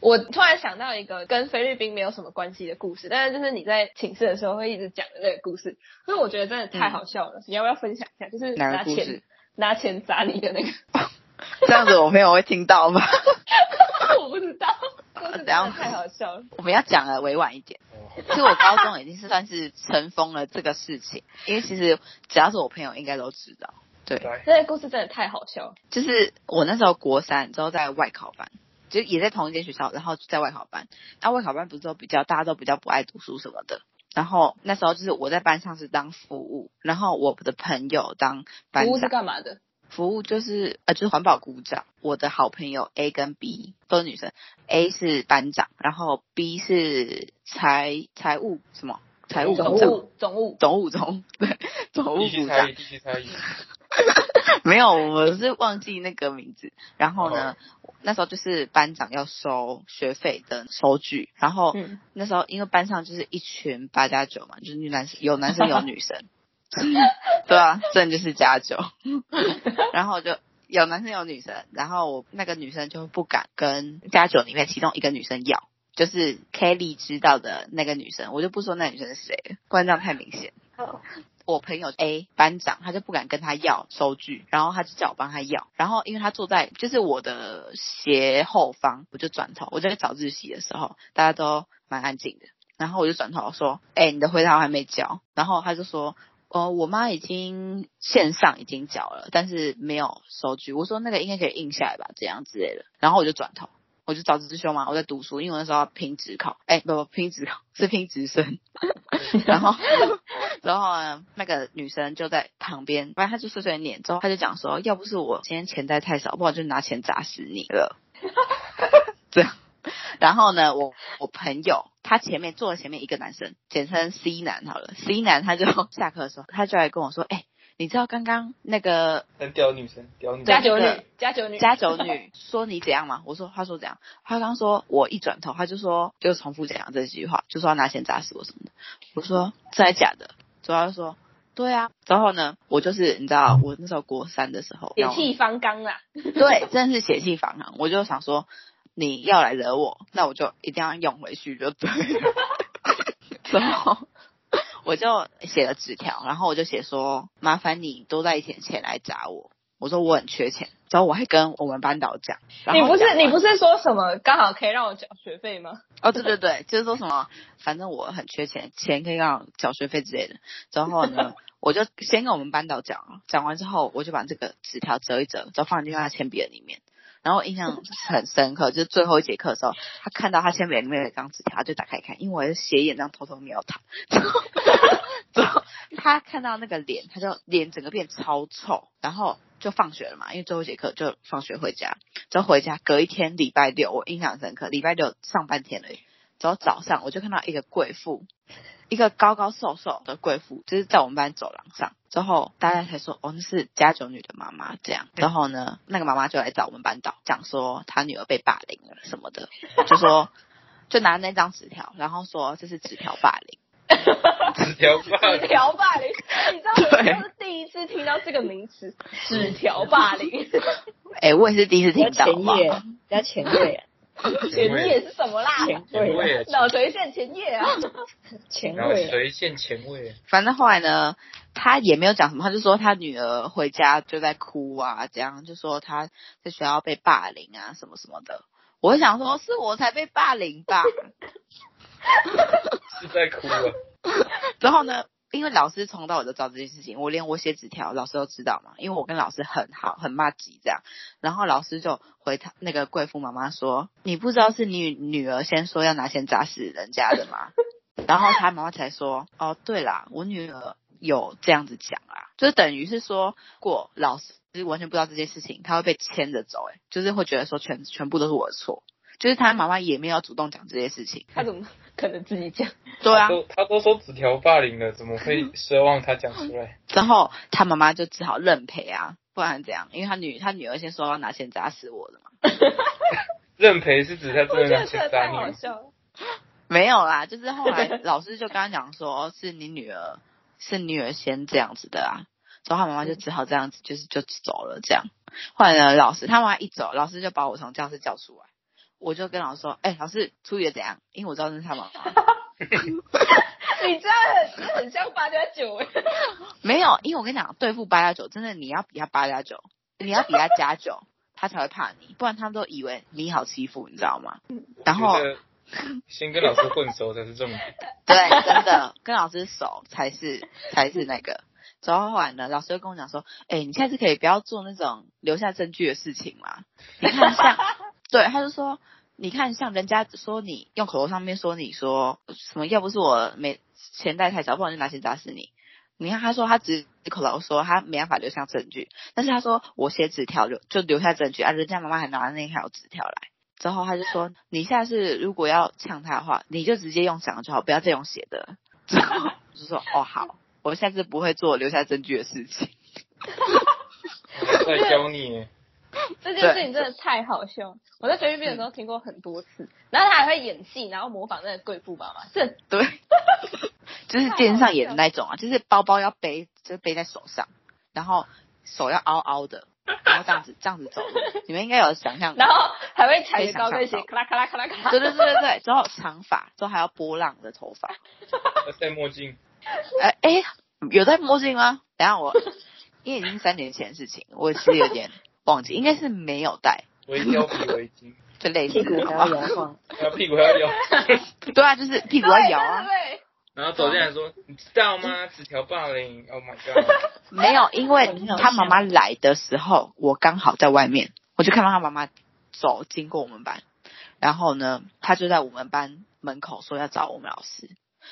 我突然想到一个跟菲律宾没有什么关系的故事，但是就是你在寝室的时候会一直讲的那个故事，因为我觉得真的太好笑了。你要不要分享一下？就是哪拿钱个故事？拿钱砸你的那个，这样子我朋友会听到吗？我不知道，故事真的太好笑了。我们要讲的委婉一点。其实我高中已经是算是尘封了这个事情，因为其实只要是我朋友应该都知道。对，来，那个故事真的太好笑了。就是我那时候国三之后在外考班，就也在同一间学校，然后在外考班。那外考班不是都比较大家都比较不爱读书什么的。然后那时候就是我在班上是当服务，然后我的朋友当班服务是长。干嘛的？服务就是呃就是环保股长。我的好朋友 A 跟 B 都是女生，A 是班长，然后 B 是财财务什么财务总务，总务。总务总对总务股长。没有，我是忘记那个名字。然后呢，那时候就是班长要收学费的收据，然后嗯，那时候因为班上就是一群八加九嘛，就是女男生有男生有女生，对啊，真的就是加九。然后就有男生有女生，然后我那个女生就不敢跟加九里面其中一个女生要，就是 Kelly 知道的那个女生，我就不说那女生是谁了，不然这样太明显。我朋友 A 班长，他就不敢跟他要收据，然后他就叫我帮他要，然后因为他坐在就是我的斜后方，我就转头，我在早自习的时候，大家都蛮安静的，然后我就转头说，哎、你的回答我还没交，然后他就说。呃，我妈已经线上已经交了，但是没有收据。我说那个应该可以印下来吧，这样之类的。然后我就转头，我就早自修嘛，我在读书，因为我那时候要拼职考，哎、不不拼职考是拼职生。然后，然后呢，那个女生就在旁边，反正她就碎碎念，之后她就讲说，要不是我今天钱袋太少，不然就拿钱砸死你了。这样，然后呢，我我朋友他前面坐了前面一个男生，简称 C 男好了，C 男他就 下课的时候，他就来跟我说，哎、你知道刚刚那个很屌的女生，屌女生。加九女加九女，加九女说你怎样吗？我说他说怎样？他刚说我一转头，他就说就重复讲这句话，就说要拿钱砸死我什么的。我说真的假的？之后他就说对啊。之后呢，我就是你知道，我那时候国三的时候，血气方刚啦。对，真的是血气方刚。我就想说你要来惹我，那我就一定要用回去，就对了。然后我就写了纸条，然后我就写说麻烦你多带一点钱来砸我。我说我很缺钱，然后我还跟我们班导讲。你不是你不是说什么刚好可以让我缴学费吗？哦，对对对，就是说什么，反正我很缺钱，钱可以让我缴学费之类的。之后呢，我就先跟我们班导讲，讲完之后，我就把这个纸条折一折，就放进他铅笔盒里面。然后我印象很深刻，就是最后一节课的时候，他看到他铅笔盒里面有一张纸条，他就打开看，因为我是斜眼这样偷偷瞄他。之后他看到那个脸，他就脸整个变超臭，然后就放学了嘛，因为最后一节课就放学回家。之后回家，隔一天礼拜六，我印象深刻，礼拜六上半天而已。之后早上我就看到一个贵妇，一个高高瘦瘦的贵妇，就是在我们班走廊上。之后大家才说，哦，那是家九女的妈妈这样。然后呢，那个妈妈就来找我们班导，讲说她女儿被霸凌了什么的，就说就拿那张纸条，然后说这是纸条霸凌。纸条霸纸条霸凌，你知道我对就是第一次听到这个名词“纸条霸凌 哎、我也是第一次要听到嘛。前夜，要前夜，”，前夜是什么啦？前前卫，脑垂线前夜啊！前然后卫，垂线前卫，反正后来呢，他也没有讲什么，他就说他女儿回家就在哭啊，这样就说他在学校被霸凌啊，什么什么的。我想说，是我才被霸凌吧。是在哭啊。然后呢，因为老师从到尾都知道这件事情，我连我写纸条，老师都知道嘛，因为我跟老师很好，很骂吉这样。然后老师就回他那个贵妇妈妈说：“你不知道是你女儿先说要拿钱砸死人家的吗？” 然后他妈妈才说：“哦，对啦，我女儿有这样子讲啊，就等于是说过老师完全不知道这件事情，他会被牵着走，哎，就是会觉得说全全部都是我的错。”就是他妈妈也没有主动讲这些事情，他怎么可能自己讲？对啊，都他都说纸条霸凌了，怎么会 奢望他讲出来？然后他妈妈就只好认赔啊，不然怎样？因为他女他女儿先说要拿钱砸死我的嘛，认赔是指他真的拿钱砸你吗？好笑了。没有啦，就是后来老师就跟他讲说，哦是你女儿，是女儿先这样子的啊，之后他妈妈就只好这样子，就是就走了这样。后来呢，老师他妈妈一走，老师就把我从教室叫出来，我就跟老师说，哎、老师初一的怎样？因为我知道那是他妈妈。你这样很很像八加九哎。没有，因为我跟你讲，对付八加九，真的你要比他八加九，你要比他加九，他才会怕你，不然他们都以为你好欺负，你知道吗？然后先跟老师混熟才是重点。对，真的跟老师熟才是才是那个。之后后来呢，老师就跟我讲说，哎、你下次可以不要做那种留下证据的事情嘛。你看像，对，他就说，你看像人家说你用口头上面说你说什么，要不是我没钱袋太少，不然就拿钱砸死你。你看他说他只口头说他没办法留下证据，但是他说我写纸条留就留下证据啊，人家妈妈还拿那条纸条来。之后他就说，你下次如果要呛他的话，你就直接用讲的就好，不要再用写的。之后就说哦好，我下次不会做留下证据的事情。我在教你，这件事情真的太好笑了。我在菲律宾的时候听过很多次，然后他还会演戏，然后模仿那个贵妇妈妈，这对，就是电视上演的那种啊，就是包包要背，就是背在手上，然后手要凹凹的，然后这样子 这样子走路。你们应该有想象，然后还会踩着高跟鞋，咔啦咔啦咔啦咔啦。对对对对对，之后长发，之后还要波浪的头发。要戴墨镜，哎、哎，有戴墨镜吗？等一下我，因为已经三年前的事情，我其实有点忘记，应该是没有戴，围腰比围巾，就类似屁股还要摇晃，屁股还要摇，对啊，就是屁股要摇啊。然后走进来说：“你知道吗？纸条霸凌，Oh my god！” 没有，因为他妈妈来的时候，我刚好在外面，我就看到他妈妈走经过我们班，然后呢，他就在我们班门口说要找我们老师，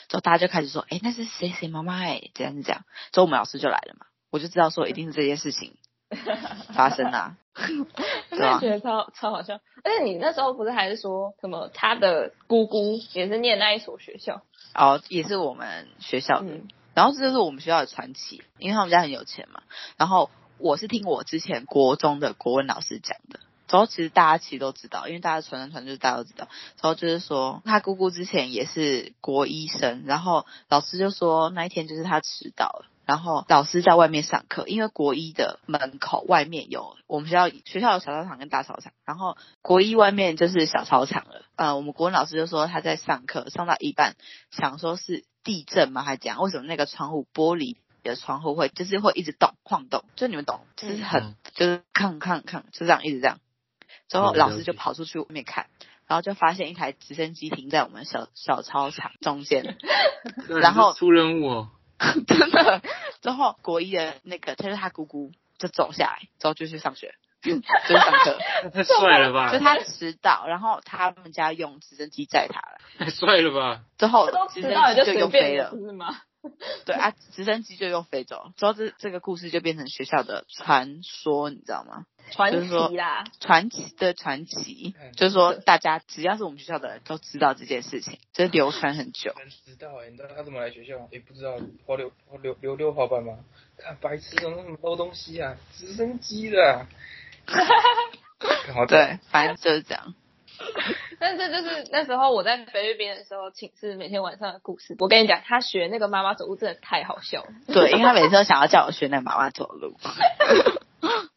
之后大家就开始说，哎，那是谁谁妈妈哎，这样是这样，之后我们老师就来了嘛，我就知道说一定是这件事情 发生啊，对吧真的觉？得超超好笑。而且你那时候不是还是说什么他的姑姑也是念那一所学校？哦，也是我们学校的，嗯，然后这就是我们学校的传奇，因为他们家很有钱嘛。然后我是听我之前国中的国文老师讲的，之后其实大家其实都知道，因为大家传传传，就是大家都知道。之后就是说，他姑姑之前也是国医生，然后老师就说那一天就是他迟到了。然后老师在外面上课，因为国一的门口外面有我们学校学校有小操场跟大操场，然后国一外面就是小操场了。呃，我们国文老师就说他在上课，上到一半想说是地震吗？还讲为什么那个窗户玻璃的窗户会就是会一直动晃动？就你们懂，就是很、嗯就是看看看，就这样一直这样。之后老师就跑出去外面看，然后就发现一台直升机停在我们小小操场中间，然后出任务哦，真的。之后国一的那个就是他姑姑就走下来，之后就去上学，就是上课。那太帅了吧就，他迟到，然后他们家用直升机载他了，太帅了吧，之后都直升机就又飞了，是吗？对啊，直升机就用飞走了。之后这这个故事就变成学校的传说，你知道吗？传奇啦，传奇的传奇嗯，就是说大家只要是我们学校的人都知道这件事情，就是流传很久。真知道哎，你知道他怎么来学校？也不知道滑溜滑溜溜溜滑板吗？看白痴怎么那么多东西啊，直升机 的对，反正就是这样。但这就是那时候我在菲律宾的时候，寝室每天晚上的故事。我跟你讲，他学那个妈妈走路真的太好笑了。对，因为他每次都想要叫我学那个妈妈走路。